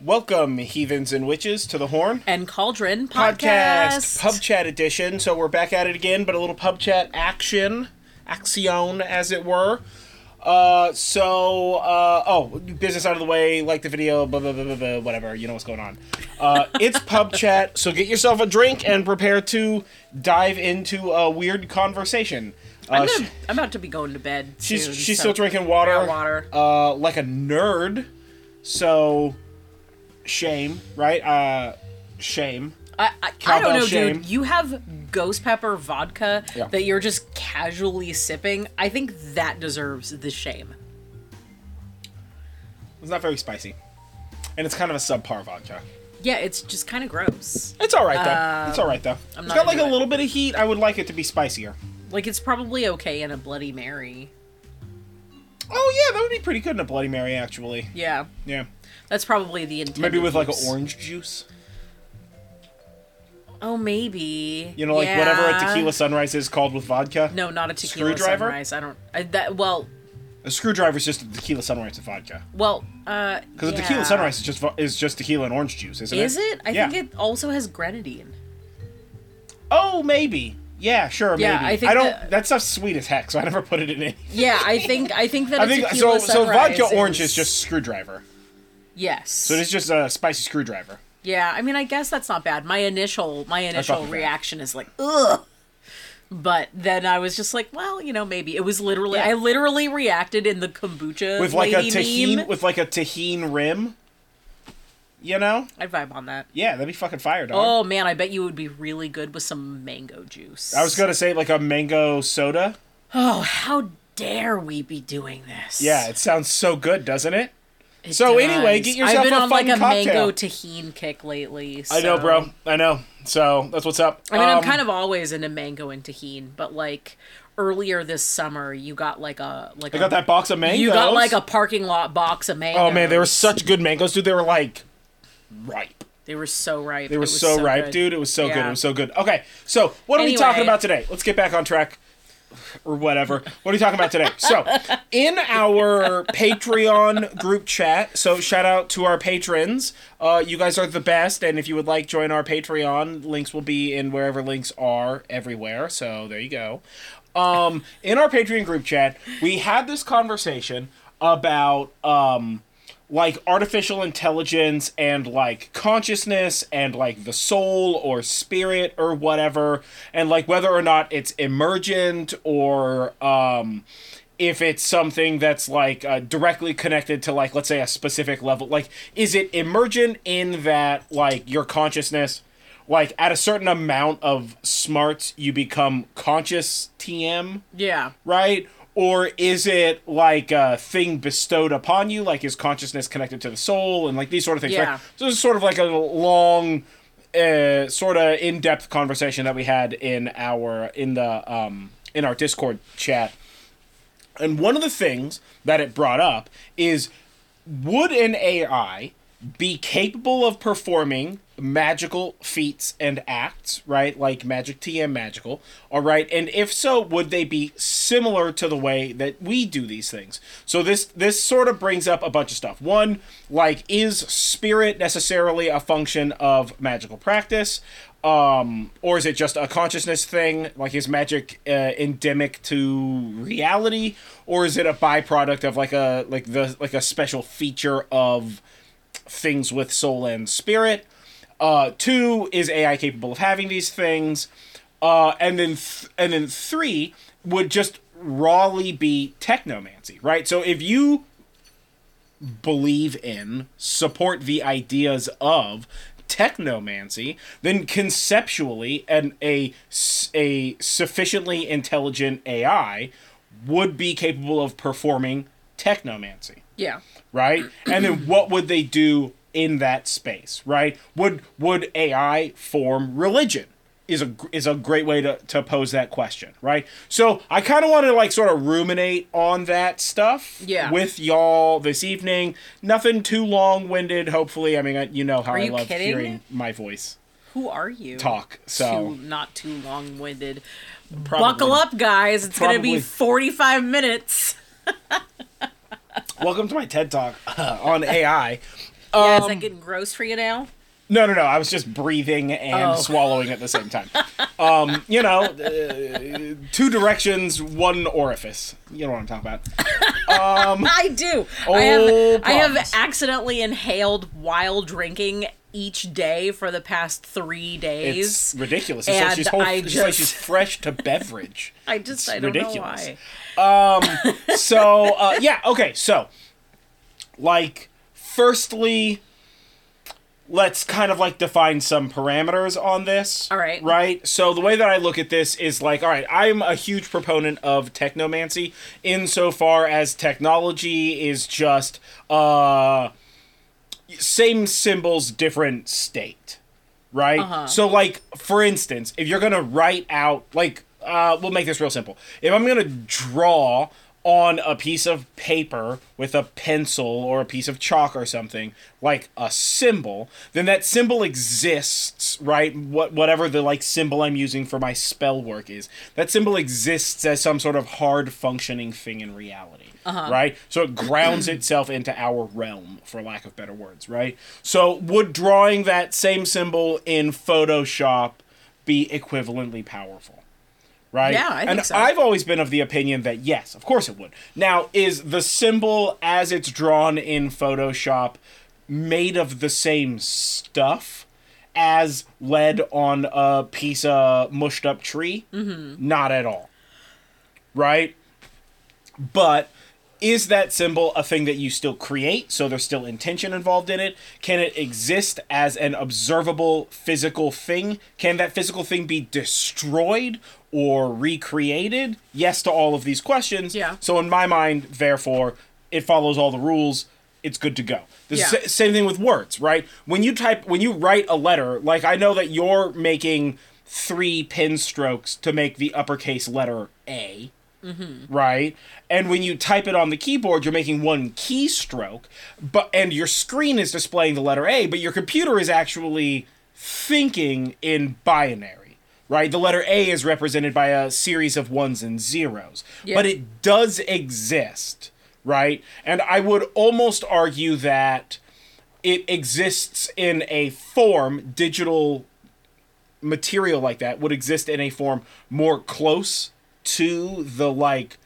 Welcome, heathens and witches, to the Horn and Cauldron podcast, podcast. pub chat edition. So we're back at it again, but a little pub chat action, action, as it were. Uh, so uh, oh, business out of the way. Like the video, blah blah blah blah, blah whatever. You know what's going on. Uh, it's pub chat. So get yourself a drink and prepare to dive into a weird conversation. Uh, I'm, gonna, I'm about to be going to bed. she's soon, she's so- still drinking water. Water. Uh, like a nerd. So shame, right? Uh, shame. I, I, I don't know, shame. dude. You have ghost pepper vodka Yeah. that you're just casually sipping. I think that deserves the shame. It's not very spicy, and it's kind of a subpar vodka. Yeah, it's just kind of gross. It's all right though. it's all right though. I'm it's got like a it. little bit of heat. I would like it to be spicier. Like it's probably okay in a Bloody Mary. Oh yeah, that would be pretty good in a Bloody Mary actually. Yeah, Yeah, that's probably the intended. maybe with like an orange juice. Oh, maybe. You know, like whatever a tequila sunrise is called with vodka. No, not a tequila Screwdriver? sunrise. I don't. I, that well, a screwdriver is just a tequila sunrise with vodka. well. Uh, Because yeah. a tequila sunrise is just is just tequila and orange juice, isn't Is it? it? I Yeah. think it also has grenadine. Oh, maybe. Yeah, sure, Yeah, maybe. I think I don't. that- That stuff's sweet as heck, so I never put it in any. Yeah, I think I think that I a think so. So vodka orange is just screwdriver. Yes. So it's just a spicy screwdriver. yeah, I mean, I guess that's not bad. My initial my initial fucking bad. reaction is like ugh, but then I was just like, well, you know, maybe it was literally Yeah. I literally reacted in the kombucha with like a Tajín meme. with like a Tajín rim. You know? I'd vibe on that. Yeah, that'd be fucking fire, dog. Oh man, I bet you would be really good with some mango juice. I was gonna say like a mango soda. Oh, how dare we be doing this? Yeah, it sounds so good, doesn't it? It So anyway, get yourself I've been a on like a cocktail. mango Tajín kick lately. I know, bro. I know. So that's what's up. I mean, I'm Um, kind of always into mango and Tajín, but like earlier this summer, you got like a like I a, got that box of mangoes. you got like a parking lot box of mangoes. Oh man, they were such good mangoes, dude. They were like ripe. They were so ripe. They were was so, ripe, good. dude. It was so good. It was so good. Okay, so what are we talking about today? Let's get back on track. Or whatever. What are you talking about today? So, in our Patreon group chat, so shout out to our patrons. Uh, you guys are the best, and if you would like join our Patreon, links will be in wherever links are everywhere. So there you go. Um, in our Patreon group chat, we had this conversation about um, like artificial intelligence and like consciousness and like the soul or spirit or whatever and like whether or not it's emergent or um if it's something that's like uh, directly connected to like let's say a specific level like is it emergent in that like your consciousness like at a certain amount of smarts you become conscious tm Yeah, right? Or is it like a thing bestowed upon you? Like is consciousness connected to the soul and like these sort of things? Yeah. Right? So it's sort of like a long, uh, sort of in-depth conversation that we had in our in the um in our Discord chat. And one of the things that it brought up is would an AI be capable of performing magical feats and acts, right? Like Magic TM Magical, all right? And if so, would they be similar to the way that we do these things? So this this sort of brings up a bunch of stuff. One, like is spirit necessarily a function of magical practice? Um, or is it just a consciousness thing? Like is magic uh, endemic to reality, or is it a byproduct of like a like the like a special feature of things with soul and spirit. Uh, two is AI capable of having these things, uh, and then th- and then three would just rawly be technomancy, right? So if you believe in, support the ideas of technomancy, then conceptually, and a a sufficiently intelligent AI would be capable of performing technomancy yeah. Right? and then what would they do in that space, right? Would would AI form religion? Is a is a great way to, to pose that question, right? So I kind of want to like sort of ruminate on that stuff, Yeah. with y'all this evening. Nothing too long winded. Hopefully, I mean I- you know how Are I love kidding? hearing my voice Who are you? talk. So Too, not too long winded. Buckle up, guys. It's gonna be forty five minutes. welcome to my TED talk uh, on AI. yeah, is Um, that getting gross for you now? No, no, no. I was just breathing and Oh. swallowing at the same time. um, you know, uh, two directions, one orifice. You know what I'm talking about. I do. I have Oh, I have accidentally inhaled while drinking each day for the past three days. It's ridiculous. It's like And she's whole, I it's like just- she's fresh to beverage. I just I don't ridiculous. know why. so uh, yeah okay so like firstly let's kind of like define some parameters on this All right. right so the way that i look at this is like all right i'm a huge proponent of technomancy insofar as technology is just uh same symbols different state right Uh-huh. so like for instance if you're gonna write out like uh, we'll make this real simple. If i'm gonna draw on a piece of paper with a pencil or a piece of chalk or something like a symbol then that symbol exists right? What whatever the like symbol i'm using for my spell work is. That symbol exists as some sort of hard functioning thing in reality right? So it grounds itself into our realm for lack of better words right? So would drawing that same symbol in photoshop be equivalently powerful right? Yeah, I think and so. I've always been of the opinion that yes, of course it would. Now, is the symbol as it's drawn in Photoshop made of the same stuff as lead on a piece of mushed up tree? Mm-hmm. Not at all. Right? But is that symbol a thing that you still create? So there's still intention involved in it? Can it exist as an observable physical thing? Can that physical thing be destroyed or recreated? Yes to all of these questions. Yeah. so in my mind therefore it follows all the rules. It's good to go. The Yeah. sa- same thing with words right? When you type when you write a letter like i know that you're making three pen strokes to make the uppercase letter a Mm-hmm. right? And when you type it on the keyboard, you're making one keystroke, but and your screen is displaying the letter A, but your computer is actually thinking in binary. Right? The letter A is represented by a series of ones and zeros. Yeah. But it does exist, right? And I would almost argue that it exists in a form, digital material like that would exist in a form more close to the like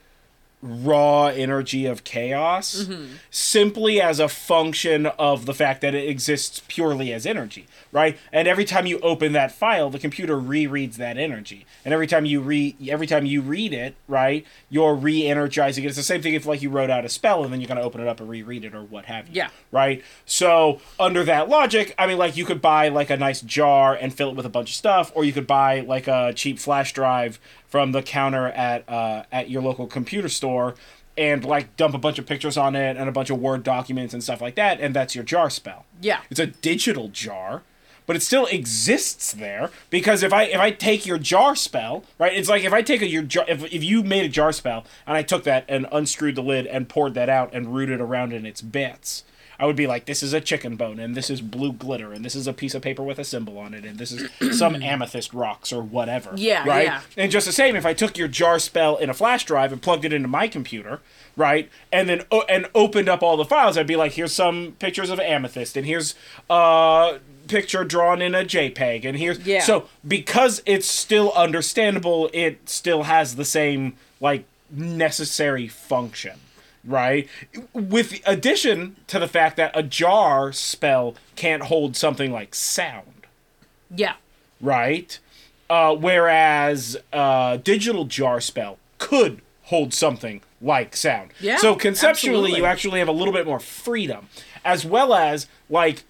raw energy of chaos mm-hmm. simply as a function of the fact that it exists purely as energy right and every time you open that file the computer rereads that energy and every time you re every time you read it right you're re-energizing it it's the same thing if like you wrote out a spell and then you're going to open it up and reread it or what have you Yeah. right? So under that logic, I mean, like you could buy like a nice jar and fill it with a bunch of stuff, or you could buy like a cheap flash drive from the counter at uh, at your local computer store and like dump a bunch of pictures on it and a bunch of word documents and stuff like that, and that's your jar spell. Yeah. It's a digital jar, but it still exists there because if I if I take your jar spell, right? It's like if I take a, your jar if if you made a jar spell and I took that and unscrewed the lid and poured that out and rooted around in its bits. I would be like, this is a chicken bone, and this is blue glitter, and this is a piece of paper with a symbol on it, and this is some amethyst rocks or whatever. Yeah, right. yeah. And just the same, if I took your jar spell in a flash drive and plugged it into my computer, right, and then o- and opened up all the files, I'd be like, here's some pictures of amethyst, and here's uh picture drawn in a JPEG, and here's Yeah. so because it's still understandable, it still has the same like necessary function. Right, with addition to the fact that a jar spell can't hold something like sound Yeah. right? Uh, whereas uh, digital jar spell could hold something like sound. Yeah, So conceptually, absolutely. you actually have a little bit more freedom, as well as like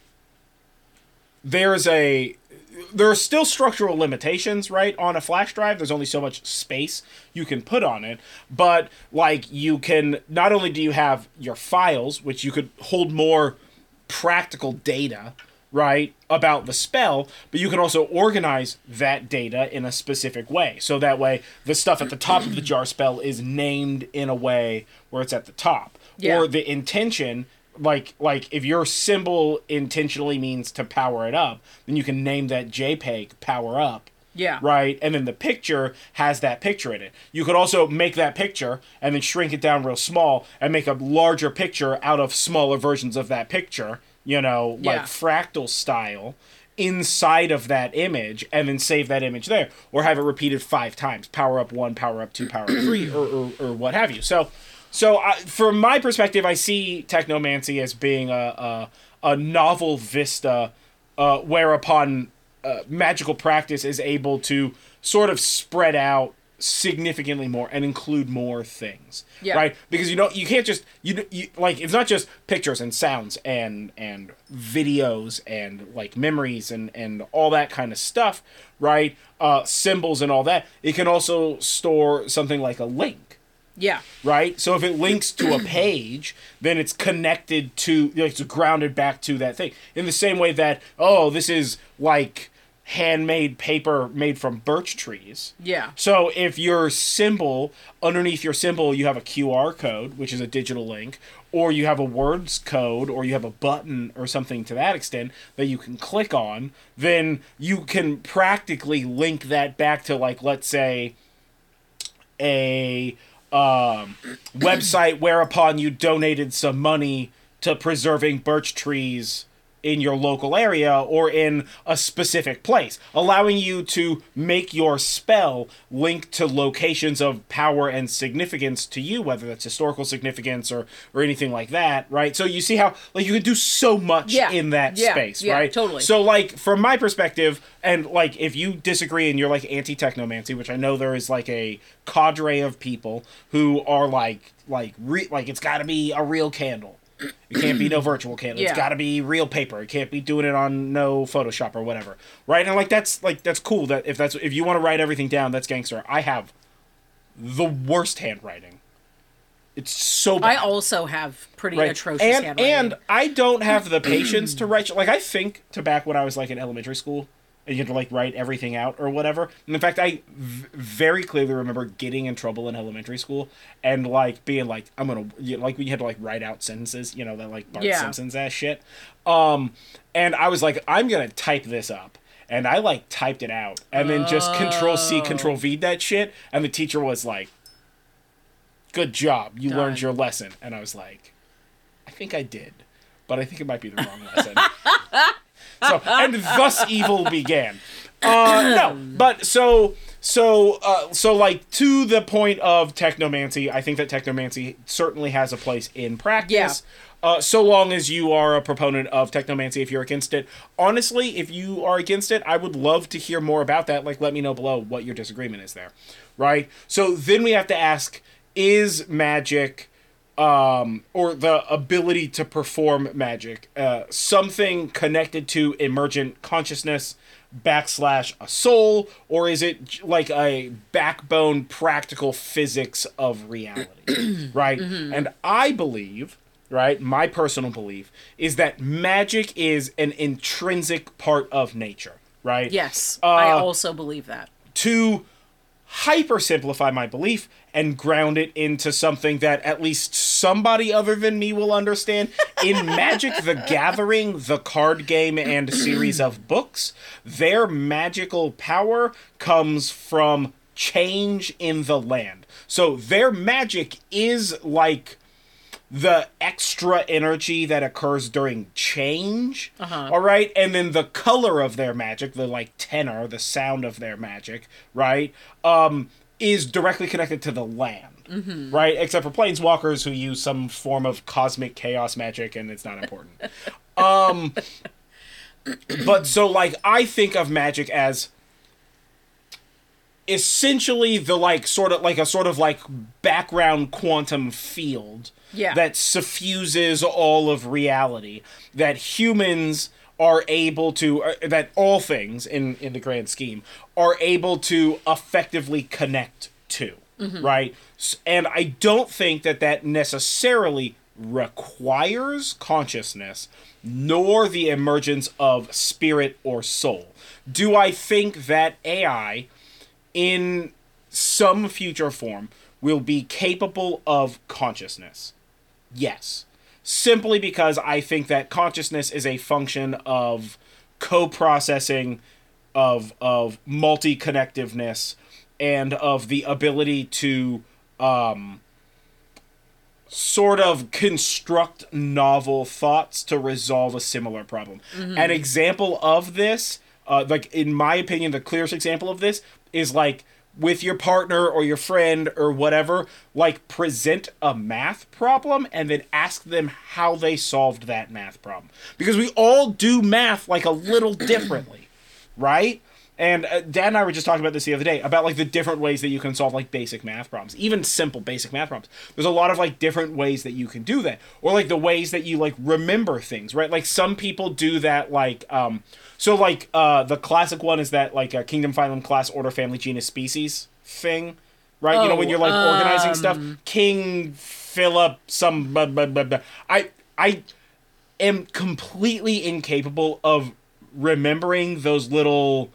there's a there are still structural limitations, right, on a flash drive. There's only so much space you can put on it, but like you can not only do you have your files, which you could hold more practical data, right, about the spell, but you can also organize that data in a specific way. So that way the stuff at the top of the jar spell is named in a way where it's at the top. Yeah. Or the intention like like if your symbol intentionally means to power it up, then you can name that JPEG power up. Yeah. Right? And then the picture has that picture in it. You could also make that picture and then shrink it down real small and make a larger picture out of smaller versions of that picture, you know, like Yeah. fractal style inside of that image and then save that image there or have it repeated five times power up one power up two power up three or, or, or what have you so so I, from my perspective i see technomancy as being a, a, a novel vista uh, whereupon uh, magical practice is able to sort of spread out significantly more and include more things Yeah. right? Because you know you can't just you, you like it's not just pictures and sounds and and videos and like memories and and all that kind of stuff right? Uh symbols and all that. It can also store something like a link Yeah. right? So if it links to a page, then it's connected to, like, it's grounded back to that thing. In the same way that, oh, this is like handmade paper made from birch trees. Yeah. So if your symbol, underneath your symbol, you have a QR code, which is a digital link, or you have a words code, or you have a button or something to that extent that you can click on, then you can practically link that back to, like, let's say, a um, website whereupon you donated some money to preserving birch trees in your local area or in a specific place, allowing you to make your spell link to locations of power and significance to you, whether that's historical significance or or anything like that, right? So you see how like you can do so much Yeah. in that Yeah. space, Yeah, right? totally. So like from my perspective, and like if you disagree and you're like anti technomancy, which I know there is like a cadre of people who are like like re- like it's got to be a real candle. It can't be no virtual candle. Yeah. It's got to be real paper. It can't be doing it on no Photoshop or whatever, right? And like that's like that's cool. That if that's if you want to write everything down, that's gangster. I have the worst handwriting. It's so bad I also have pretty right. atrocious and handwriting. and I don't have the patience to write. Like I think to back when I was like in elementary school, you had to like write everything out or whatever. And in fact, I v- very clearly remember getting in trouble in elementary school and like being like, I'm gonna you know, like we had to like write out sentences, you know, that like Bart Yeah. Simpson's ass shit. Um, and I was like, I'm gonna type this up. And I like typed it out and then just control C, Oh. control V that shit. And the teacher was like, Good job. You learned your lesson. And I was like, I think I did, but I think it might be the wrong lesson. so, and thus evil began. Uh, no, but so so uh, so like to the point of technomancy, I think that technomancy certainly has a place in practice. Uh, so long as you are a proponent of technomancy, if you're against it, honestly, if you are against it, I would love to hear more about that. Like, let me know below what your disagreement is there, right? So then we have to ask: Is magic um, or the ability to perform magic, uh, something connected to emergent consciousness backslash a soul, or is it like a backbone practical physics of reality, right? And I believe, right, my personal belief is that magic is an intrinsic part of nature, right? yes, I Uh, also believe that. to hyper simplify my belief and ground it into something that at least somebody other than me will understand. In Magic the Gathering, the card game and series of books, their magical power comes from change in the land. So their magic is like the extra energy that occurs during change. Uh-huh. all right, and then the color of their magic, the like tenor, the sound of their magic, right, um, is directly connected to the land, Mm-hmm. right? Except for planeswalkers who use some form of cosmic chaos magic, and it's not important. um, but so like I think of magic as essentially the like sort of like a sort of like background quantum field Yeah. that suffuses all of reality that humans are able to uh, that all things in in the grand scheme are able to effectively connect to right and i don't think that that necessarily requires consciousness nor the emergence of spirit or soul do i think that ai in some future form will be capable of consciousness. Yes. Simply because I think that consciousness is a function of co-processing of of multi-connectiveness and of the ability to um sort of construct novel thoughts to resolve a similar problem. An example of this, uh, like in my opinion, the clearest example of this is like with your partner or your friend or whatever, like present a math problem and then ask them how they solved that math problem. Because we all do math like a little differently, right? And uh, Dad and I were just talking about this the other day about like the different ways that you can solve like basic math problems, even simple basic math problems. There's a lot of like different ways that you can do that, or like the ways that you like remember things, right? Like some people do that, like um, so like uh, the classic one is that like a kingdom, phylum, class, order, family, genus, species thing, right? you know when Oh, you're like organizing stuff, King Philip, some blah, blah, blah, blah. I I am completely incapable of remembering those little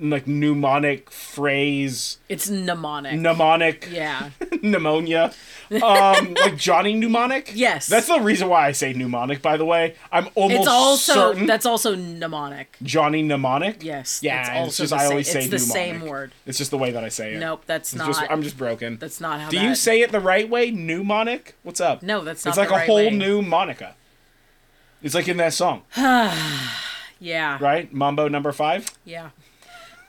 like mnemonic phrase It's mnemonic. mnemonic yeah. pneumonia um like johnny mnemonic Yes. that's the reason why i say mnemonic by the way i'm almost It's also certain that's also mnemonic. johnny mnemonic Yes. yeah it's also just the i same- always say it's the same word. it's just the way that i say it Nope, that's it's not. just i'm just broken that's not how. do that, you say it the right way mnemonic what's up No, that's not. it's like a whole way. new monica it's like in that song Yeah. right mambo number five Yeah.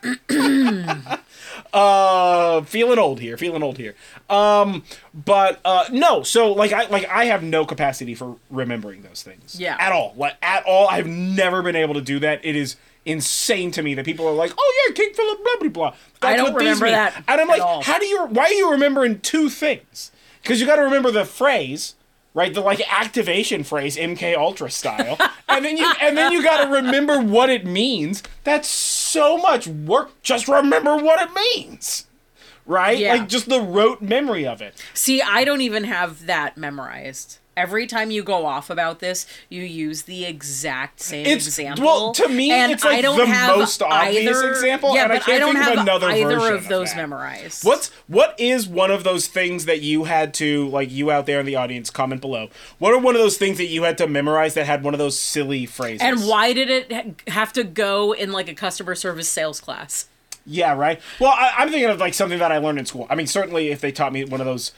uh feeling old here feeling old here. Um but uh no so like i like i have no capacity for remembering those things Yeah. at all. Like at all. I've never been able to do that. It is insane to me that people are like oh yeah king philip blah blah blah. That's I don't remember that and i'm like all. how do you why are you remembering two things? Because you got to remember the phrase right? The like activation phrase mk ultra style. And then you and then you got to remember what it means. That's so much work. Just remember what it means right? Yeah. like just the rote memory of it. See, I don't even have that memorized. Every time you go off about this, you use the exact same It's- example. well, to me, and it's, like, I don't the have most obvious either, example, Yeah, and I can't I don't think of have another either version of of those that. memorized. What's what is one of those things that you had to like you out there in the audience comment below? What are one of those things that you had to memorize that had one of those silly phrases? And why did it have to go in like a customer service sales class? Yeah, right. Well, I, I'm thinking of like something that I learned in school. I mean, certainly if they taught me one of those,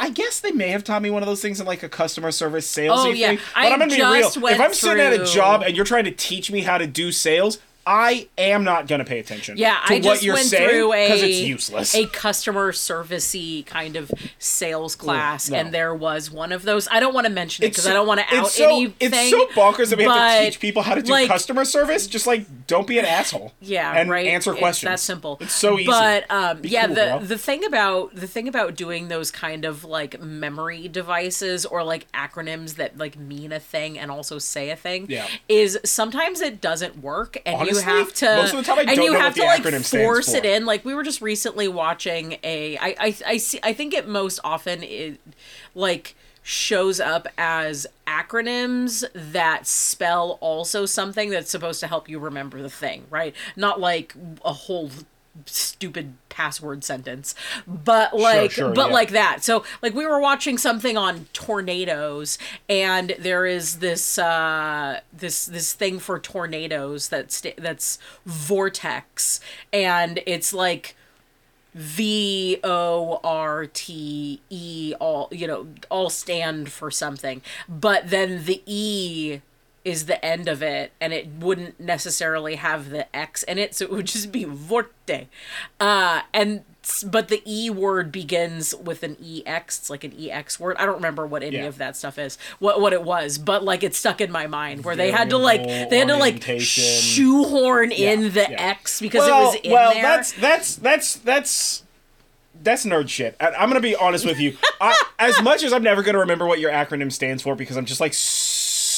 I guess they may have taught me one of those things in like a customer service sales Oh, yeah. thing. But I I'm gonna be real. If I'm sitting at a job and you're trying to teach me how to do sales, I am not gonna pay attention. Yeah, to I what just you're went saying through a because it's useless. a customer servicey kind of sales class, no. and there was one of those. I don't want to mention it because so- I don't want to out it's so, anything. It's so bonkers that we have to teach people how to do like, customer service. Just like don't be an asshole. Yeah, and right. answer It's questions. that simple. It's so easy. But um, yeah, cool, the bro. the thing about the thing about doing those kind of like memory devices or like acronyms that like mean a thing and also say a thing Yeah. is sometimes it doesn't work and Honestly, you have to most of the time I and don't you know have to like force it in. Like we were just recently watching a I I I see I think it most often it like shows up as acronyms that spell also something that's supposed to help you remember the thing, right? Not like a whole stupid password sentence. But like sure, but yeah. like that. So like we were watching something on tornadoes and there is this uh this this thing for tornadoes that's that's vortex and it's like V O R T E all you know all stand for something. But then the E is the end of it and it wouldn't necessarily have the X in it so it would just be vorte uh and but the E word begins with an EX it's like an EX word I don't remember what any Yeah. of that stuff is what what it was but like it stuck in my mind where they had to like they had to like shoehorn in the yeah. X because well, it was in well, there that's that's that's that's that's nerd shit. I, I'm gonna be honest with you. I, as much as I'm never gonna remember what your acronym stands for because I'm just like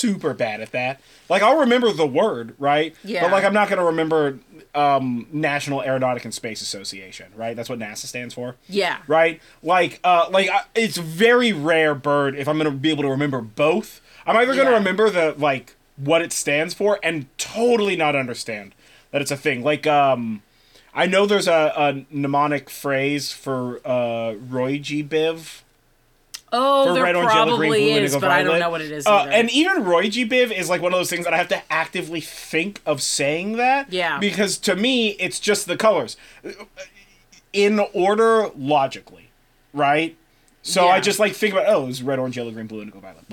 super bad at that. Like I'll remember the word, right? Yeah. But like I'm not gonna remember um, National Aeronautic and Space Association, right? That's what NASA stands for. Yeah. Right. Like uh, like I, it's very rare bird if I'm gonna be able to remember both. I'm either gonna Yeah. remember the like what it stands for and totally not understand that it's a thing. Like um. I know there's a, a mnemonic phrase for uh, Roy G. Biv. Oh, For there red, orange, yellow, probably green, blue, is, indigo, but I don't know what it is. Uh, and even Roy G. Biv is like one of those things that I have to actively think of saying that. Yeah. Because to me, it's just the colors. In order logically, right? So I just like think about oh, it's red, orange, yellow, green, blue, indigo, violet.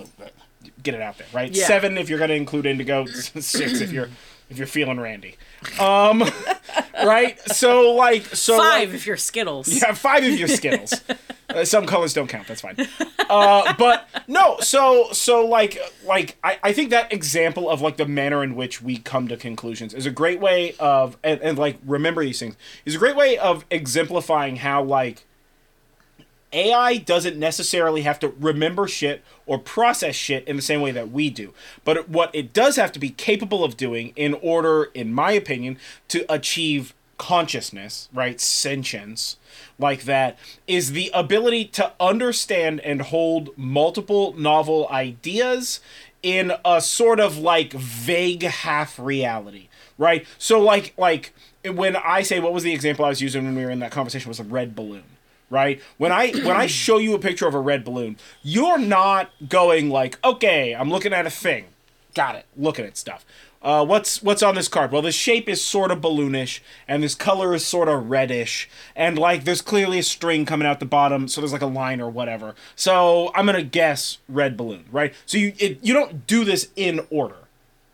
Get it out there, right? Yeah. Seven if you're gonna include indigo. Six if you're if you're feeling randy. Um, right? So like so Five like- if you're Skittles. yeah, five of your Skittles. Uh, some colors don't count. That's fine. Uh, but no, so so like like I, I think that example of like the manner in which we come to conclusions is a great way of and, and like remember these things is a great way of exemplifying how like AI doesn't necessarily have to remember shit or process shit in the same way that we do. But what it does have to be capable of doing in order, in my opinion, to achieve consciousness, right? Sentience, like that, is the ability to understand and hold multiple novel ideas in a sort of like vague half reality, right? So like like when I say what was the example I was using when we were in that conversation was a red balloon right? When I when I show you a picture of a red balloon, you're not going like, okay, I'm looking at a thing, got it, looking at stuff. Uh, what's what's on this card? Well, the shape is sort of balloonish, and this color is sort of reddish, and like there's clearly a string coming out the bottom, so there's like a line or whatever. So I'm gonna guess red balloon, right? So you it, you don't do this in order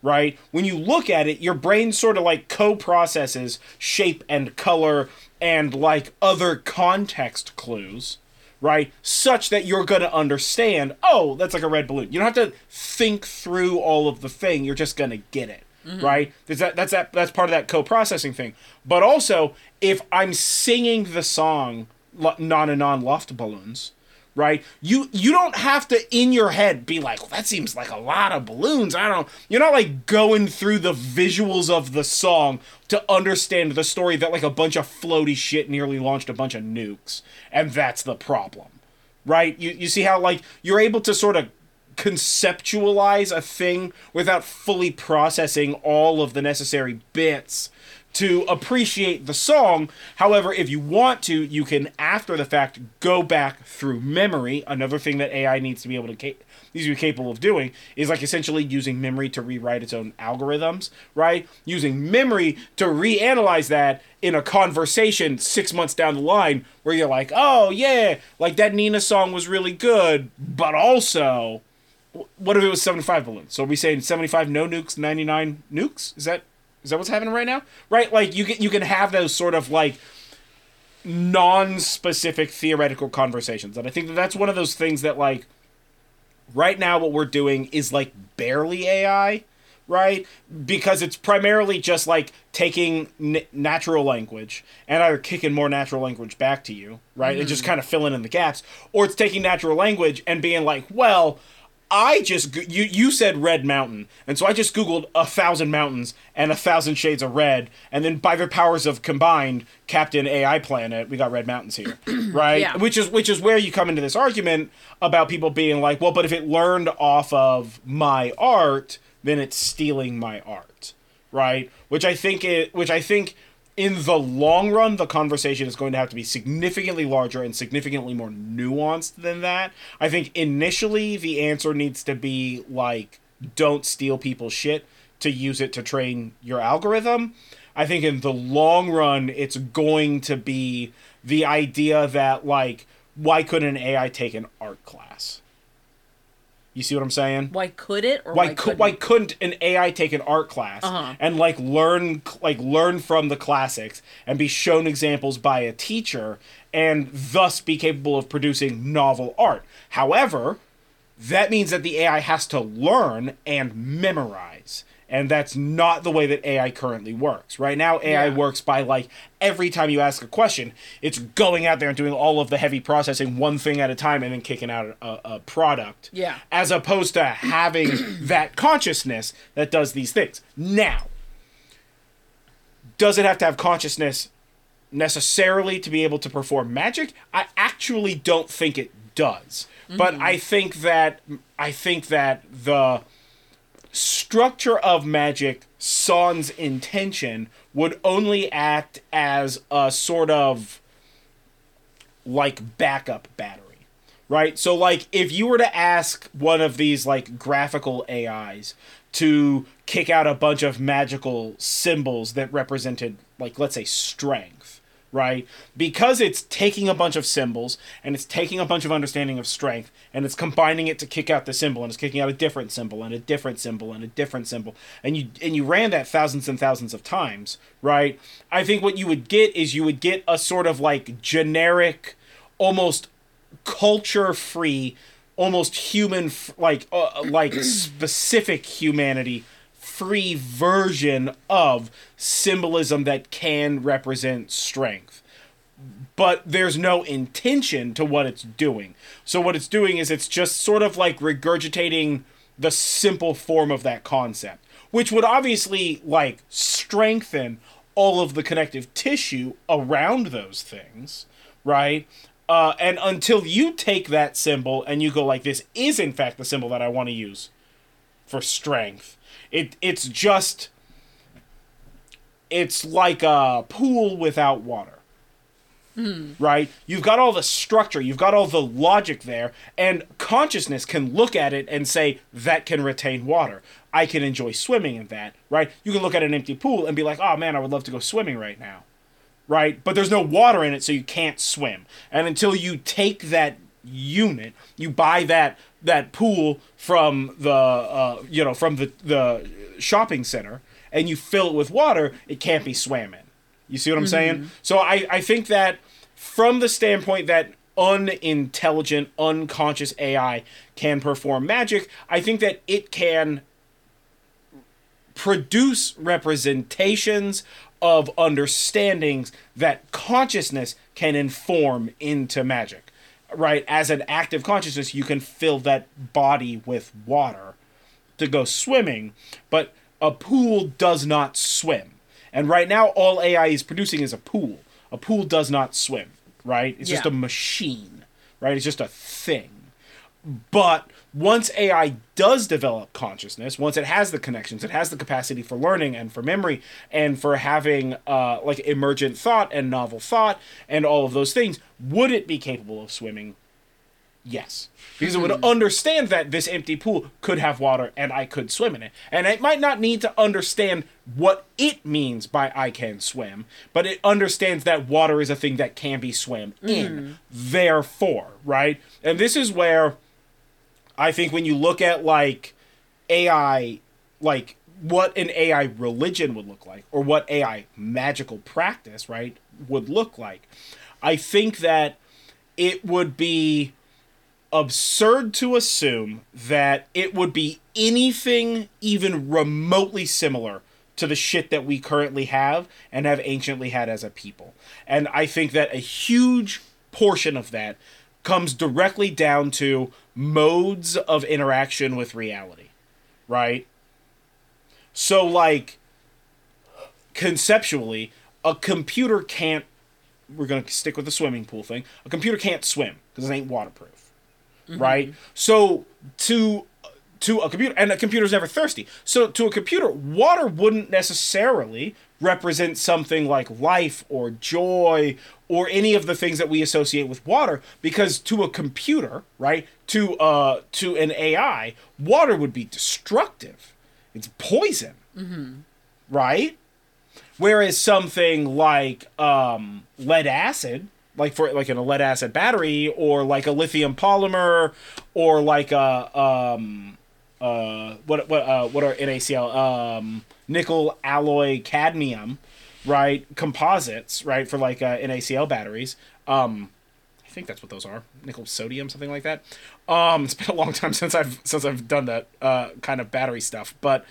right? When you look at it, your brain sort of like co processes shape and color and like other context clues, right? Such that you're going to understand, oh, that's like a red balloon. You don't have to think through all of the thing, you're just going to get it. Mm-hmm. Right, There's that, that's that. That's part of that co-processing thing. But also, if I'm singing the song "Lo- "Non and Non Loft Balloons," right? You you don't have to in your head be like, well, that seems like a lot of balloons. I don't. You're not like going through the visuals of the song to understand the story that like a bunch of floaty shit nearly launched a bunch of nukes, and that's the problem, right? You you see how like you're able to sort of conceptualize a thing without fully processing all of the necessary bits to appreciate the song. However, if you want to, you can after the fact go back through memory. Another thing that AI needs to be able to ca- needs to be capable of doing is like essentially using memory to rewrite its own algorithms, right? Using memory to reanalyze that in a conversation 6 months down the line where you're like, "Oh, yeah, like that Nena song was really good, but also what if it was 75 balloons? So are we saying 75 no nukes, 99 nukes? Is that is that what's happening right now? Right? Like you can you can have those sort of like non-specific theoretical conversations. And I think that that's one of those things that like right now what we're doing is like barely AI, right? Because it's primarily just like taking n- natural language and either kicking more natural language back to you, right? And just mm. kind of filling in the gaps, or it's taking natural language and being like, well, I just you you said red mountain, and so I just googled a thousand mountains and a thousand shades of red, and then by their powers of combined, Captain AI Planet, we got red mountains here, right? Yeah. Which is which is where you come into this argument about people being like, well, but if it learned off of my art, then it's stealing my art, right? Which I think it, which I think in the long run, the conversation is going to have to be significantly larger and significantly more nuanced than that. I think initially the answer needs to be like, don't steal people's shit to use it to train your algorithm. I think in the long run, it's going to be the idea that, like, why couldn't an AI take an art class? You see what I'm saying? Why could it or why why, could couldn't? why couldn't an AI take an art class Uh-huh. and like learn like learn from the classics and be shown examples by a teacher and thus be capable of producing novel art? However, that means that the AI has to learn and memorize. And that's not the way that AI currently works. Right now, AI Yeah. works by like every time you ask a question, it's going out there and doing all of the heavy processing one thing at a time and then kicking out a, a product Yeah. as opposed to having that consciousness that does these things. Now, does it have to have consciousness necessarily to be able to perform magic? I actually don't think it does. But mm-hmm. I think that I think that the structure of magic sans intention would only act as a sort of like backup battery right? So like if you were to ask one of these like graphical ais to kick out a bunch of magical symbols that represented like let's say strength right? Because it's taking a bunch of symbols and it's taking a bunch of understanding of strength and it's combining it to kick out the symbol and it's kicking out a different symbol and a different symbol and a different symbol and you and you ran that thousands and thousands of times, right? I think what you would get is you would get a sort of like generic almost culture free almost human like uh, like specific humanity free version of symbolism that can represent strength but there's no intention to what it's doing so what it's doing is it's just sort of like regurgitating the simple form of that concept which would obviously like strengthen all of the connective tissue around those things right uh, and until you take that symbol and you go like this is in fact the symbol that I want to use for strength. It it's just it's like a pool without water. Mm. Right? You've got all the structure, you've got all the logic there, and consciousness can look at it and say that can retain water. I can enjoy swimming in that, right? You can look at an empty pool and be like, "Oh man, I would love to go swimming right now." right? But there's no water in it, so you can't swim. And until you take that unit, you buy that that pool from the uh, you know from the the shopping center, and you fill it with water, it can't be swam in. You see what I'm mm-hmm. saying? So I I think that from the standpoint that unintelligent, unconscious AI can perform magic, I think that it can produce representations of understandings that consciousness can inform into magic. Right? As an active consciousness, you can fill that body with water to go swimming, but a pool does not swim. And right now, all AI is producing is a pool. A pool does not swim, right? It's yeah. just a machine, right? It's just a thing. But once AI does develop consciousness, once it has the connections, it has the capacity for learning and for memory and for having uh, like emergent thought and novel thought and all of those things, would it be capable of swimming? Yes. Because it would hmm. understand that this empty pool could have water and I could swim in it. And it might not need to understand what it means by I can swim, but it understands that water is a thing that can be swam in. Mm. Therefore, right? And this is where I think when you look at like AI, like what an AI religion would look like, or what AI magical practice, right, would look like, I think that it would be absurd to assume that it would be anything even remotely similar to the shit that we currently have and have anciently had as a people. And I think that a huge portion of that comes directly down to modes of interaction with reality, right? So, like, conceptually, a computer can't. We're going to stick with the swimming pool thing. A computer can't swim because it ain't waterproof, mm-hmm. right? So, to to a computer and a computer's never thirsty. So to a computer water wouldn't necessarily represent something like life or joy or any of the things that we associate with water because to a computer right to uh to an ai water would be destructive. It's poison. Mm-hmm. right? Whereas something like um lead acid like for like in a lead acid battery or like a lithium polymer or like a um uh, what what uh, what are NaCl um, nickel alloy cadmium, right? Composites, right, for like uh, NaCl batteries. Um, I think that's what those are. Nickel sodium, something like that. Um, it's been a long time since I've since I've done that uh, kind of battery stuff, but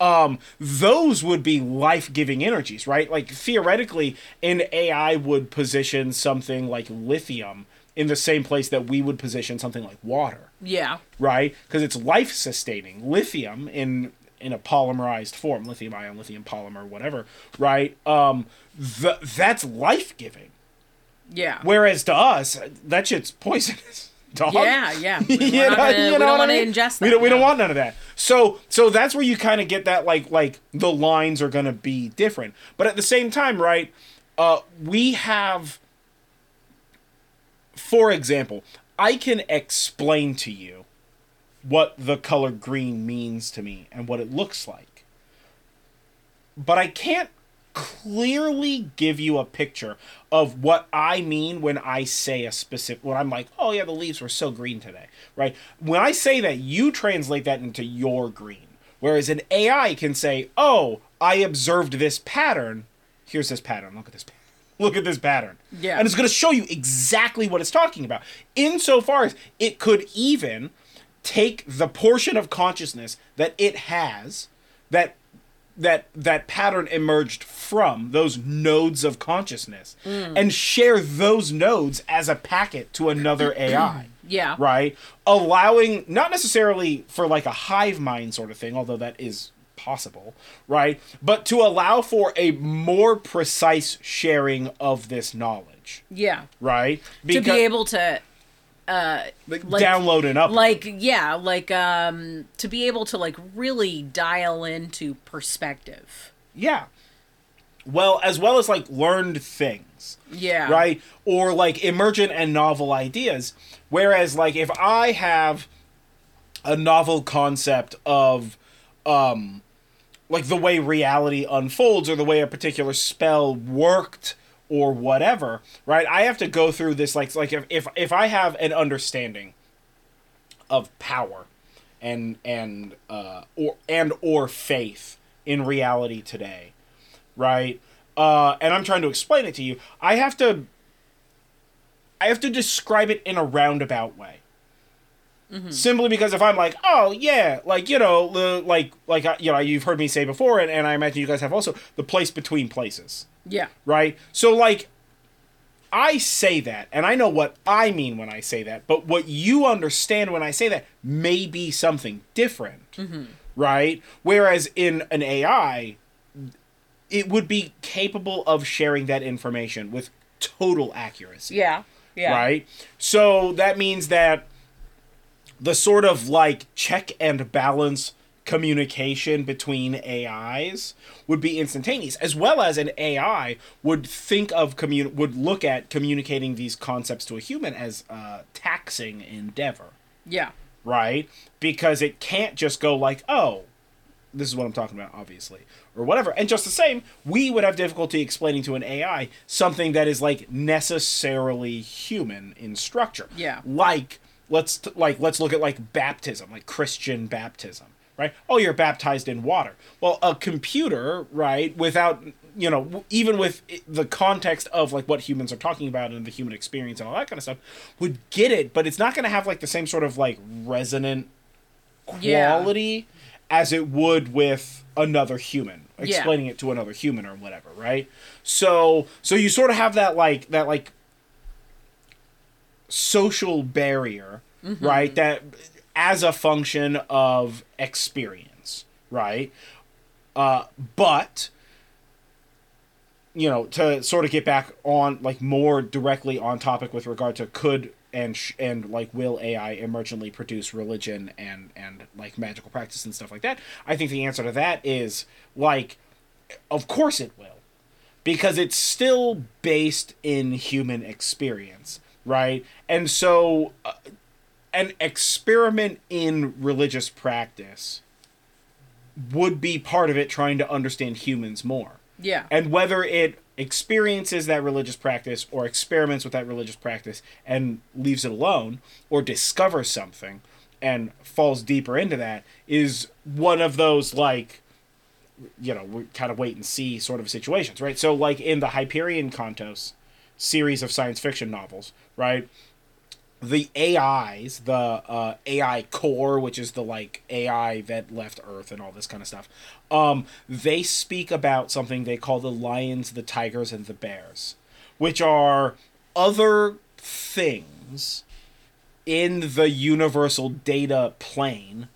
um, those would be life giving energies, right? Like theoretically, an AI would position something like lithium in the same place that we would position something like water. Yeah. Right? Because it's life sustaining. Lithium in in a polymerized form, lithium ion, lithium polymer, whatever, right? Um th- that's life giving. Yeah. Whereas to us, that shit's poisonous. Dog. Yeah, yeah. We, you know, gonna, you know we don't want to ingest that. We don't, we don't want none of that. So so that's where you kind of get that like like the lines are gonna be different. But at the same time, right, uh, we have for example, I can explain to you what the color green means to me and what it looks like. But I can't clearly give you a picture of what I mean when I say a specific when I'm like, "Oh yeah, the leaves were so green today." Right? When I say that, you translate that into your green. Whereas an AI can say, "Oh, I observed this pattern. Here's this pattern. Look at this. Look at this pattern." Yeah. And it's going to show you exactly what it's talking about. Insofar as it could even take the portion of consciousness that it has that that that pattern emerged from those nodes of consciousness mm. and share those nodes as a packet to another AI Yeah. right allowing not necessarily for like a hive mind sort of thing although that is possible right but to allow for a more precise sharing of this knowledge Yeah. right To be able to like, like- download and up like yeah, like um to be able to like really dial into perspective. yeah well as well as like learned things Yeah. right? Or like emergent and novel ideas. Whereas, like, if I have a novel concept of, um, like the way reality unfolds or the way a particular spell worked or whatever, right? I have to go through this like like if if, if I have an understanding of power and and uh or and or faith in reality today, right? Uh and I'm trying to explain it to you. I have to I have to describe it in a roundabout way. Mm-hmm. Simply because if I'm like, oh yeah, like you know, the like like you know, you've heard me say before, and, and I imagine you guys have also the place between places Yeah. right? So like I say that and I know what I mean when I say that, but what you understand when I say that may be something different. Mm-hmm. Right? Whereas in an AI it would be capable of sharing that information with total accuracy Yeah. Yeah. right? So that means that the sort of like check and balance communication between AIs would be instantaneous, as well as an AI would think of commun would look at communicating these concepts to a human as a taxing endeavor, Yeah. right? Because it can't just go like, oh, this is what I'm talking about, obviously, or whatever. And just the same, we would have difficulty explaining to an AI something that is like necessarily human in structure. Yeah. Like let's t- like let's look at like baptism, like Christian baptism, right? Oh, you're baptized in water. Well, a computer, right, without you know, even with the context of like what humans are talking about and the human experience and all that kind of stuff, would get it, but it's not going to have like the same sort of like resonant Yeah. quality as it would with another human Yeah. explaining it to another human or whatever right so so you sort of have that like that like social barrier right that as a function of experience right? Uh but you know to sort of get back on like more directly on topic with regard to could and sh- and like will AI emergently produce religion and and like magical practice and stuff like that? I think the answer to that is like of course it will because it's still based in human experience right? And so uh, an experiment in religious practice would be part of it trying to understand humans more. Yeah. and whether it experiences that religious practice or experiments with that religious practice and leaves it alone or discovers something and falls deeper into that is one of those like you know we kind of wait and see sort of situations right? So like in the Hyperion Cantos series of science fiction novels right? The AIs, the uh, AI core, which is the like AI that left Earth and all this kind of stuff, um, they speak about something they call the lions, the tigers, and the bears, which are other things in the universal data plane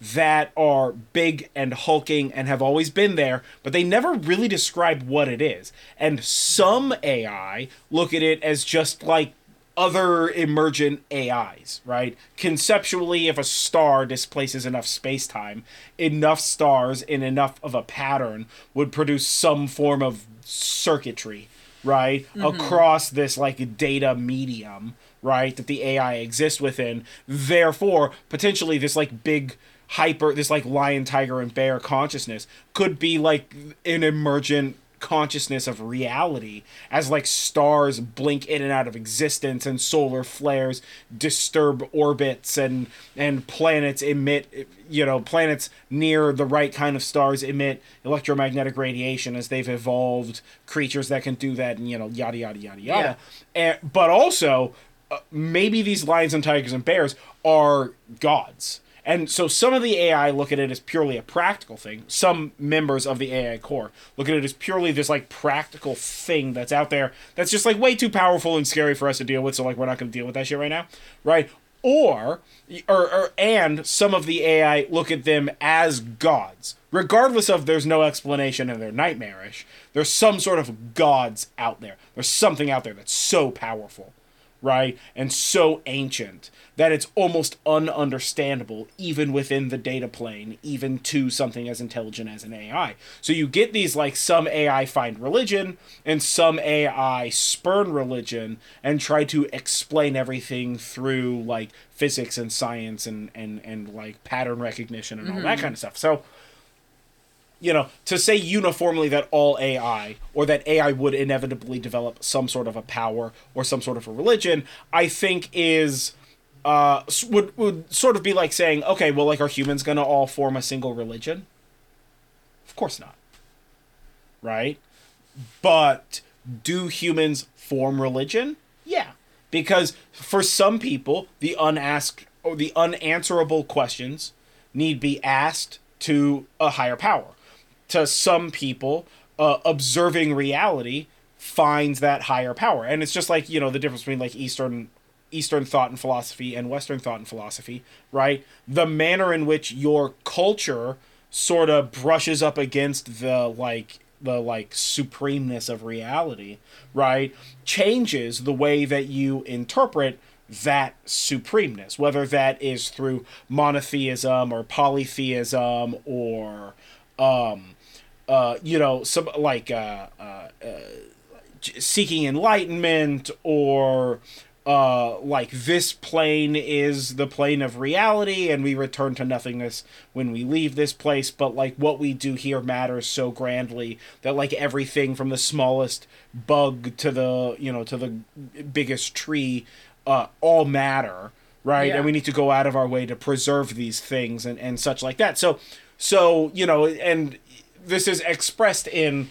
that are big and hulking and have always been there, but they never really describe what it is. And some AI look at it as just like other emergent AIs, right? Conceptually, if a star displaces enough space time, enough stars in enough of a pattern would produce some form of circuitry, right? Mm-hmm. Across this like data medium, right? That the AI exists within. Therefore, potentially this like big hyper this like lion tiger and bear consciousness could be like an emergent consciousness of reality as like stars blink in and out of existence and solar flares disturb orbits and and planets emit you know planets near the right kind of stars emit electromagnetic radiation as they've evolved creatures that can do that and you know yada yada yada yada. And, but also uh, maybe these lions and tigers and bears are gods and so some of the AI look at it as purely a practical thing. Some members of the AI core look at it as purely this like practical thing that's out there that's just like way too powerful and scary for us to deal with. So like we're not going to deal with that shit right now, right? Or, or, or, and some of the AI look at them as gods, regardless of there's no explanation and they're nightmarish. There's some sort of gods out there. There's something out there that's so powerful right? And so ancient that it's almost ununderstandable, even within the data plane, even to something as intelligent as an AI. So you get these like some AI find religion and some AI spurn religion and try to explain everything through like physics and science and and and like pattern recognition and all that mm-hmm. kind of stuff. So you know, to say uniformly that all AI or that AI would inevitably develop some sort of a power or some sort of a religion, I think is uh would would sort of be like saying, okay, well, like are humans gonna all form a single religion? Of course not. Right? But do humans form religion? Yeah. Because for some people, the unasked or the unanswerable questions need be asked to a higher power to some people, uh, observing reality finds that higher power. And it's just like, you know, the difference between like Eastern Eastern thought and philosophy and Western thought and philosophy, right? The manner in which your culture sort of brushes up against the like the like supremeness of reality, right? Changes the way that you interpret that supremeness, whether that is through monotheism or polytheism or um uh, you know, some like uh, uh, uh, seeking enlightenment or uh, like this plane is the plane of reality and we return to nothingness when we leave this place. But like what we do here matters so grandly that like everything from the smallest bug to the you know to the biggest tree uh, all matter right? Yeah. and we need to go out of our way to preserve these things and, and such like that. So so you know and this is expressed in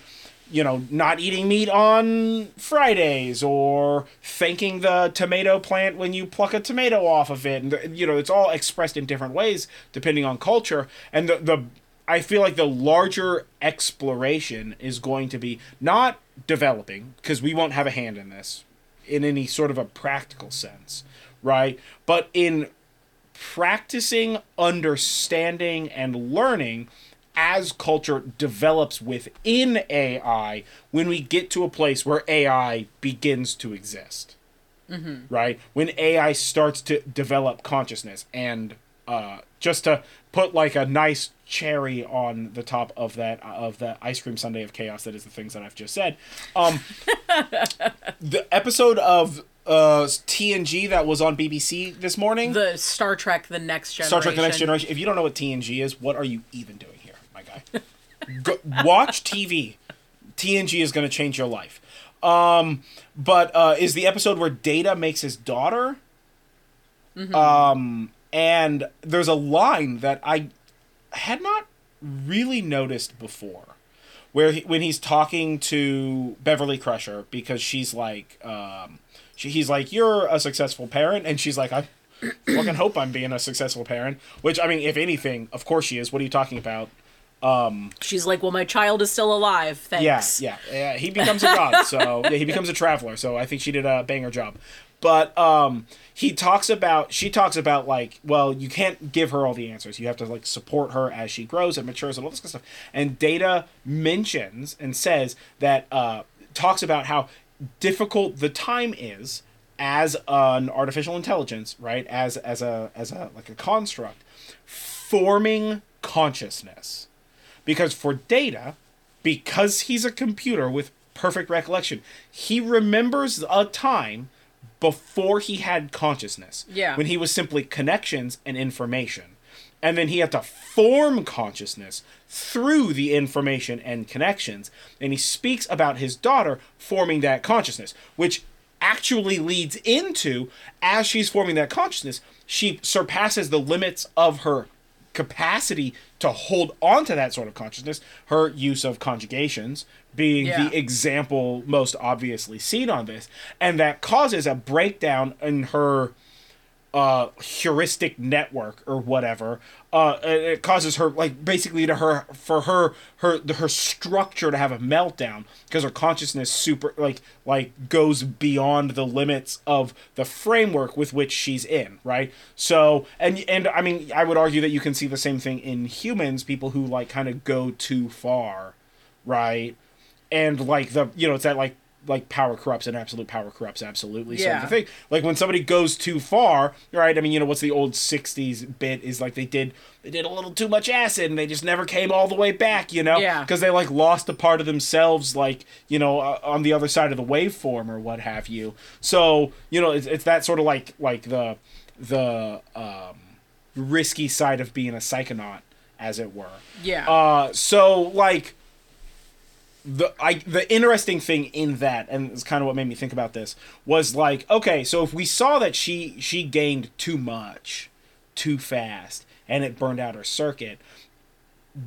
you know not eating meat on fridays or thanking the tomato plant when you pluck a tomato off of it. And you know it's all expressed in different ways depending on culture. And the, the i feel like the larger exploration is going to be not developing because we won't have a hand in this in any sort of a practical sense right? But in practicing understanding and learning as culture develops within AI when we get to a place where AI begins to exist. Right? When AI starts to develop consciousness and uh, just to put like a nice cherry on the top of that of the ice cream sundae of chaos that is the things that I've just said. Um the episode of uh TNG that was on BBC this morning The Star Trek: The Next Generation. Star Trek: The Next Generation. If you don't know what TNG is, what are you even doing here, my guy? Go, watch TV. TNG is going to change your life. Um, but uh, is the episode where Data makes his daughter? Um, and there's a line that I had not really noticed before, where he, when he's talking to Beverly Crusher because she's like, um, she, he's like, "You're a successful parent," and she's like, "I fucking hope I'm being a successful parent." Which I mean, if anything, of course she is. What are you talking about? She's like, "Well, my child is still alive. Thanks." Yeah, yeah, yeah. He becomes a god, so yeah, he becomes a traveler. So I think she did a banger job. But um, he talks about, she talks about like, well, you can't give her all the answers. You have to like support her as she grows and matures and all this kind of stuff. And Data mentions and says that uh, talks about how difficult the time is as an artificial intelligence, right? As as a as a like a construct, forming consciousness because for data because he's a computer with perfect recollection he remembers a time before he had consciousness Yeah. when he was simply connections and information and then he had to form consciousness through the information and connections. And he speaks about his daughter forming that consciousness, which actually leads into as she's forming that consciousness, she surpasses the limits of her capacity to hold on to that sort of consciousness, her use of conjugations being Yeah. the example most obviously seen on this, and that causes a breakdown in her uh heuristic network or whatever uh it causes her like basically to her for her her her structure to have a meltdown because her consciousness super like like goes beyond the limits of the framework with which she's in right? So and and i mean i would argue that you can see the same thing in humans people who like kind of go too far right? And like the you know it's that like like power corrupts and absolute power corrupts absolutely sort of Yeah. thing like when somebody goes too far right i mean you know what's the old 60s bit is like they did they did a little too much acid and they just never came all the way back you know Yeah. because they like lost a part of themselves like you know uh, on the other side of the waveform or what have you so you know it's, it's that sort of like like the the um risky side of being a psychonaut as it were Yeah. uh, so like the I the interesting thing in that, and it's kind of what made me think about this, was like, okay, so if we saw that she she gained too much, too fast, and it burned out her circuit,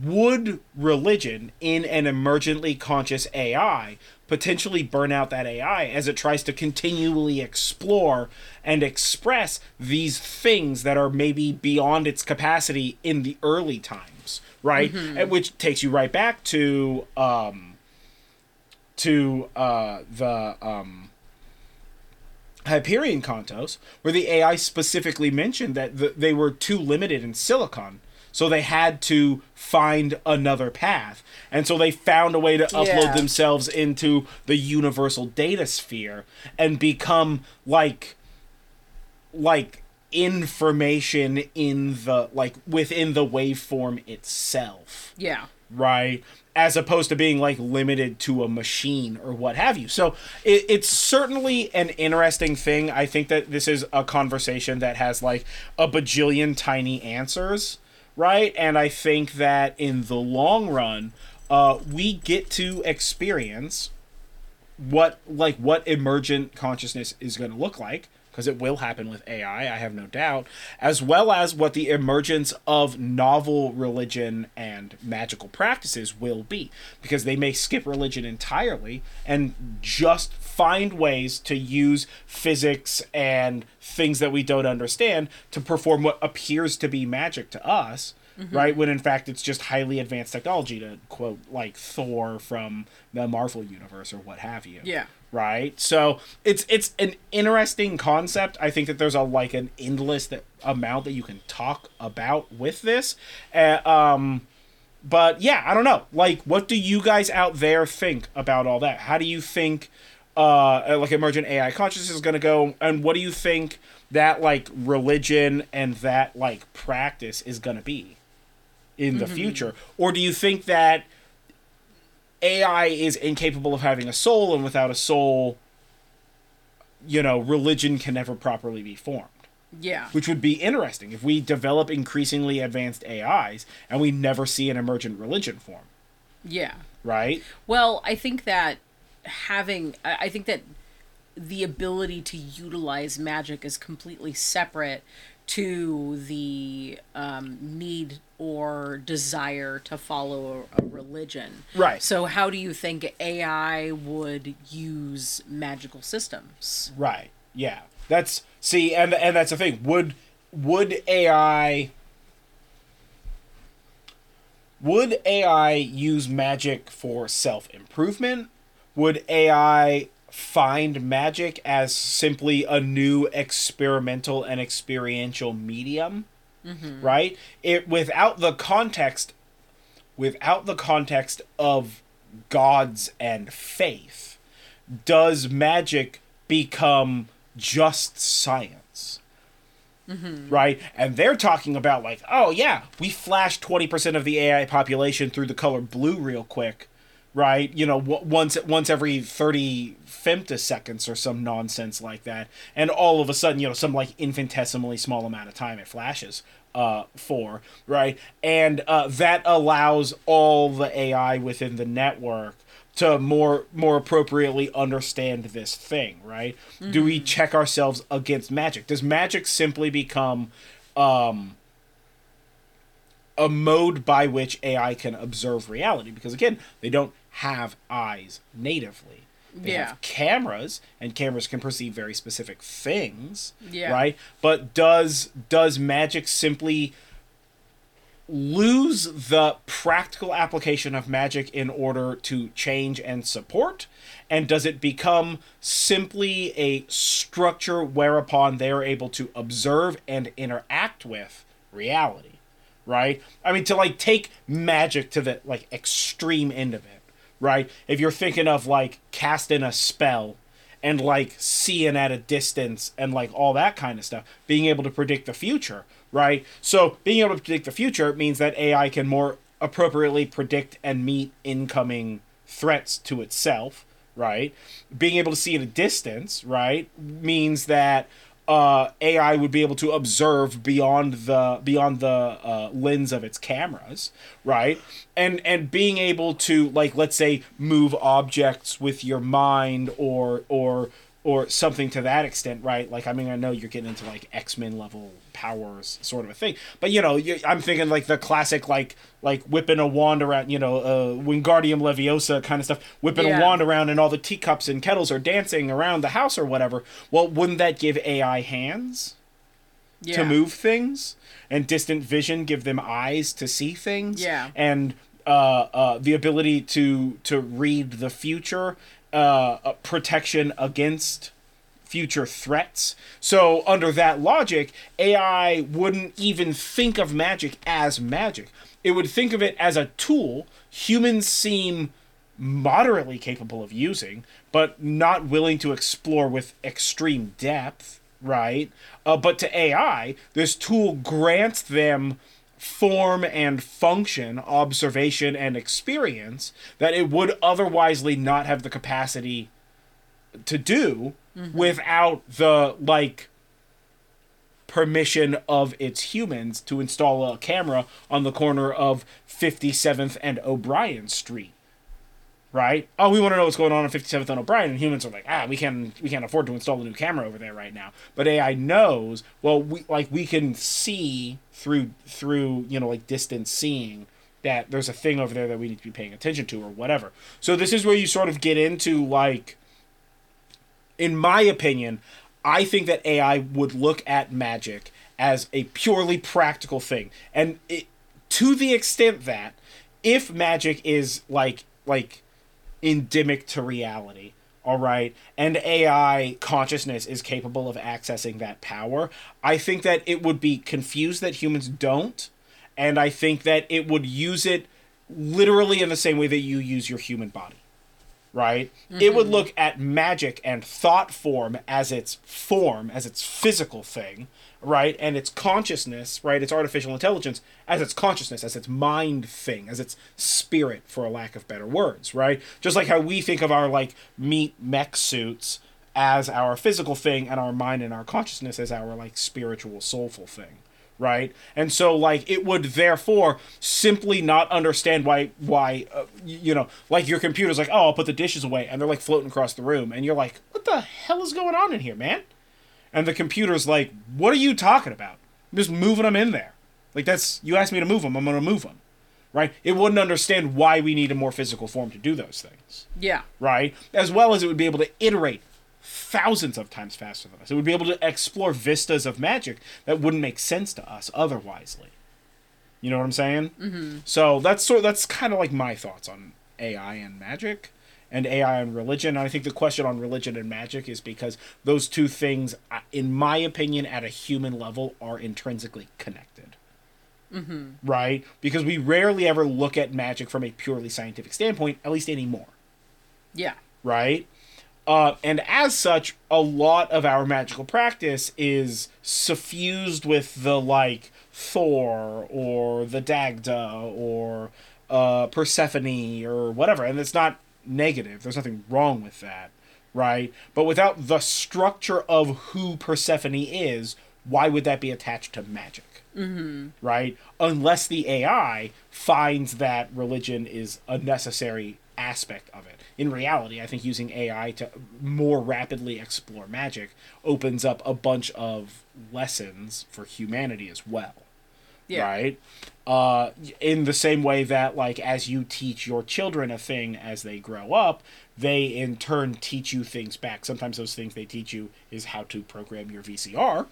would religion in an emergently conscious AI potentially burn out that AI as it tries to continually explore and express these things that are maybe beyond its capacity in the early times, right? And which takes you right back to um to uh the um Hyperion Cantos, where the AI specifically mentioned that the, they were too limited in silicon. So they had to find another path. And so they found a way to upload Yeah. themselves into the universal data sphere and become like like information in the like within the waveform itself yeah. right? As opposed to being like limited to a machine or what have you. So it, it's certainly an interesting thing. I think that this is a conversation that has like a bajillion tiny answers, right? And I think that in the long run, uh, we get to experience what like what emergent consciousness is going to look like because it will happen with AI, I have no doubt, as well as what the emergence of novel religion and magical practices will be because they may skip religion entirely and just find ways to use physics and things that we don't understand to perform what appears to be magic to us mm-hmm. right? When in fact it's just highly advanced technology to quote like Thor from the Marvel universe or what have you. Yeah. Right. So it's it's an interesting concept. I think that there's a like an endless that amount that you can talk about with this. Uh, um, but yeah, I don't know. Like, what do you guys out there think about all that? How do you think? uh like emergent AI consciousness is going to go and what do you think that like religion and that like practice is going to be in the future or do you think that AI is incapable of having a soul and without a soul you know religion can never properly be formed Yeah. which would be interesting if we develop increasingly advanced AIs and we never see an emergent religion form Yeah. right Well, I think that having, I think that the ability to utilize magic is completely separate to the um, need or desire to follow a, a religion. Right. So, how do you think AI would use magical systems? Right. Yeah. That's see, and and that's the thing. Would would AI would AI use magic for self improvement? Would AI find magic as simply a new experimental and experiential medium? Mm-hmm. Right? It without the context without the context of gods and faith, does magic become just science? Mm-hmm. Right? And they're talking about, like, oh, yeah, we flashed 20% of the AI population through the color blue real quick. Right, you know, w- once once every thirty femtoseconds or some nonsense like that, and all of a sudden, you know, some like infinitesimally small amount of time it flashes uh, for, right? And uh, that allows all the AI within the network to more more appropriately understand this thing, right? Do we check ourselves against magic? Does magic simply become um, a mode by which AI can observe reality? Because again, they don't have eyes natively. They Yeah. have cameras, and cameras can perceive very specific things, Yeah. right? But does does magic simply lose the practical application of magic in order to change and support? And does it become simply a structure whereupon they are able to observe and interact with reality? Right? I mean, to like take magic to the like extreme end of it, right? If you're thinking of like casting a spell and like seeing at a distance and like all that kind of stuff, being able to predict the future, right? So being able to predict the future means that AI can more appropriately predict and meet incoming threats to itself, right? Being able to see at a distance, right, means that uh, AI would be able to observe beyond the beyond the uh, lens of its cameras, right? And and being able to like let's say move objects with your mind or or or something to that extent, right? Like I mean I know you're getting into like X Men level powers sort of a thing, but you know you, I'm thinking like the classic like like whipping a wand around, you know, uh, Wingardium Leviosa kind of stuff, whipping Yeah. a wand around and all the teacups and kettles are dancing around the house or whatever. Well, wouldn't that give AI hands yeah. to move things and distant vision give them eyes to see things? Yeah. And uh, uh, the ability to to read the future, uh, protection against future threats. So under that logic, AI wouldn't even think of magic as magic. It would think of it as a tool humans seem moderately capable of using, but not willing to explore with extreme depth, right? Uh, but to AI, this tool grants them form and function, observation and experience that it would otherwisely not have the capacity to do mm-hmm. without the like permission of its humans to install a camera on the corner of 57th and O'Brien Street. Right? Oh, we want to know what's going on on 57th and O'Brien, and humans are like, ah, we can't we can't afford to install a new camera over there right now. But AI knows, well, we like we can see through through you know like distance seeing that there's a thing over there that we need to be paying attention to or whatever. So this is where you sort of get into like in my opinion, I think that AI would look at magic as a purely practical thing, and it, to the extent that if magic is like like endemic to reality, all right, and AI consciousness is capable of accessing that power, I think that it would be confused that humans don't, and I think that it would use it literally in the same way that you use your human body right? It would mm-hmm. look at magic and thought form as its form, as its physical thing, right? And its consciousness, right? Its artificial intelligence as its consciousness, as its mind thing, as its spirit, for a lack of better words, right? Just like how we think of our like meat mech suits as our physical thing and our mind and our consciousness as our like spiritual soulful thing right and so like it would therefore simply not understand why why uh, you know like your computer's like oh i'll put the dishes away and they're like floating across the room and you're like what the hell is going on in here man and the computer's like what are you talking about i'm just moving them in there like that's you asked me to move them i'm gonna move them right it wouldn't understand why we need a more physical form to do those things Yeah. right? As well as it would be able to iterate thousands of times faster than us. It would be able to explore vistas of magic that wouldn't make sense to us otherwisely. You know what I'm saying? Mm-hmm. So that's sort. That's kind of like my thoughts on AI and magic, and AI and religion. And I think the question on religion and magic is because those two things, uh, in my opinion, at a human level, are intrinsically connected right? Because we rarely ever look at magic from a purely scientific standpoint, at least anymore, Yeah. right? Uh, and as such, a lot of our magical practice is suffused with the like Thor or the Dagda or uh, Persephone or whatever, and it's not negative. There's nothing wrong with that, right? But without the structure of who Persephone is, why would that be attached to magic? Mm-hmm. Right? Unless the AI finds that religion is a necessary aspect of it. In reality, I think using AI to more rapidly explore magic opens up a bunch of lessons for humanity as well. Yeah. Right? Uh, in the same way that, like, as you teach your children a thing as they grow up, they in turn teach you things back. Sometimes those things they teach you is how to program your VCR.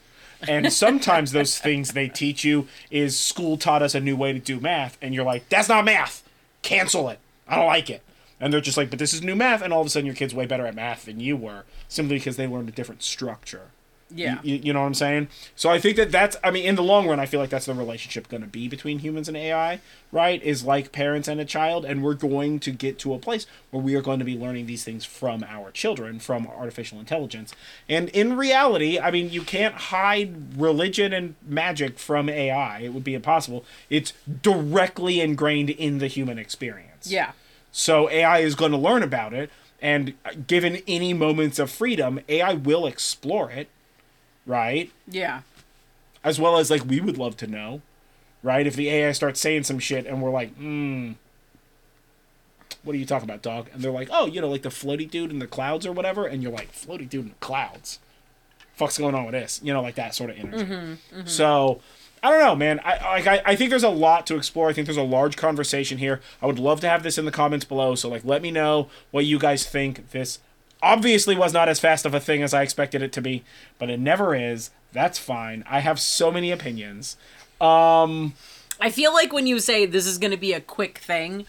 And sometimes those things they teach you is school taught us a new way to do math, and you're like, that's not math. Cancel it. I don't like it. And they're just like, but this is new math, and all of a sudden your kid's way better at math than you were, simply because they learned a different structure. Yeah. You, you know what I'm saying? So I think that that's, I mean, in the long run, I feel like that's the relationship going to be between humans and AI, right? Is like parents and a child, and we're going to get to a place where we are going to be learning these things from our children, from artificial intelligence. And in reality, I mean, you can't hide religion and magic from AI. It would be impossible. It's directly ingrained in the human experience. Yeah. So AI is going to learn about it, and uh, given any moments of freedom, AI will explore it, right? Yeah. As well as like we would love to know, right? If the AI starts saying some shit and we're like, hmm, what are you talking about, dog? And they're like, oh, you know, like the floaty dude in the clouds or whatever, and you're like, floaty dude in the clouds. Fuck's going on with this? You know, like that sort of energy. So I don't know, man. I, like, I I think there's a lot to explore. I think there's a large conversation here. I would love to have this in the comments below. So like, let me know what you guys think. This obviously was not as fast of a thing as I expected it to be, but it never is. That's fine. I have so many opinions. Um, I feel like when you say this is going to be a quick thing,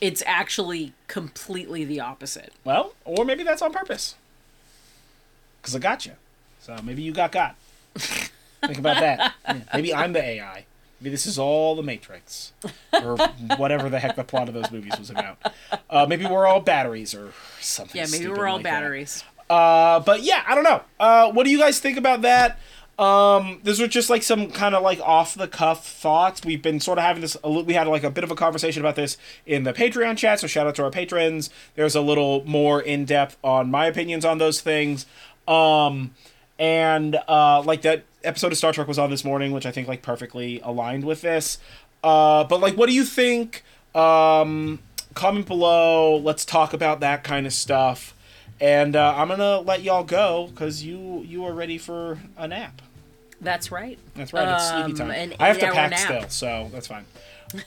it's actually completely the opposite. well, or maybe that's on purpose. Cause I got you. So maybe you got got. Think about that. Yeah, Maybe I'm the AI. Maybe this is all the Matrix, or whatever the heck the plot of those movies was about. Uh, maybe we're all batteries or something. Yeah, maybe we're all like batteries. Uh, but yeah, I don't know. Uh, what do you guys think about that? Um, these were just like some kind of like off the cuff thoughts. We've been sort of having this. We had like a bit of a conversation about this in the Patreon chat. So shout out to our patrons. There's a little more in depth on my opinions on those things. Um, and uh, like that episode of Star Trek was on this morning, which I think like perfectly aligned with this. Uh, but like, what do you think? Um, comment below. Let's talk about that kind of stuff. And uh, I'm gonna let y'all go because you you are ready for a nap. That's right. That's right. It's sleepy Um, time. I have to pack nap. still, so that's fine.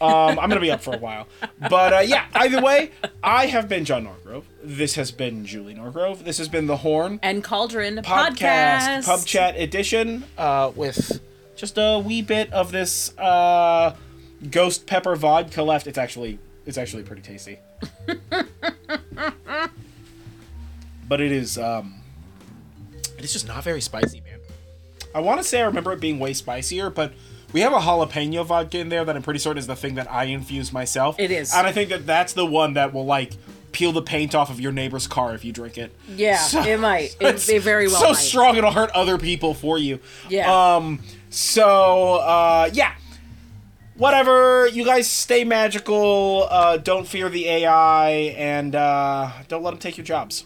Um, I'm gonna be up for a while, but uh, yeah. Either way, I have been John Norgrove. This has been Julie Norgrove. This has been the Horn And Cauldron podcast, podcast. pub chat edition uh, with just a wee bit of this uh, ghost pepper vodka left. It's actually it's actually pretty tasty, but it is um, it is just not very spicy, man. I want to say I remember it being way spicier, but we have a jalapeno vodka in there that I'm pretty certain is the thing that I infused myself. It is. and I think that that's the one that will like peel the paint off of your neighbor's car if you drink it. Yeah, So- it might. It, it's it very well so might. strong it'll hurt other people for you. Yeah. Um. So uh, yeah. Whatever. You guys stay magical. Uh, don't fear the AI, and uh, don't let them take your jobs.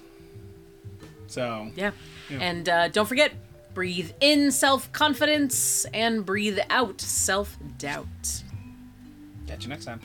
So Yeah. And uh, don't forget, breathe in self confidence and breathe out self doubt. catch you next time.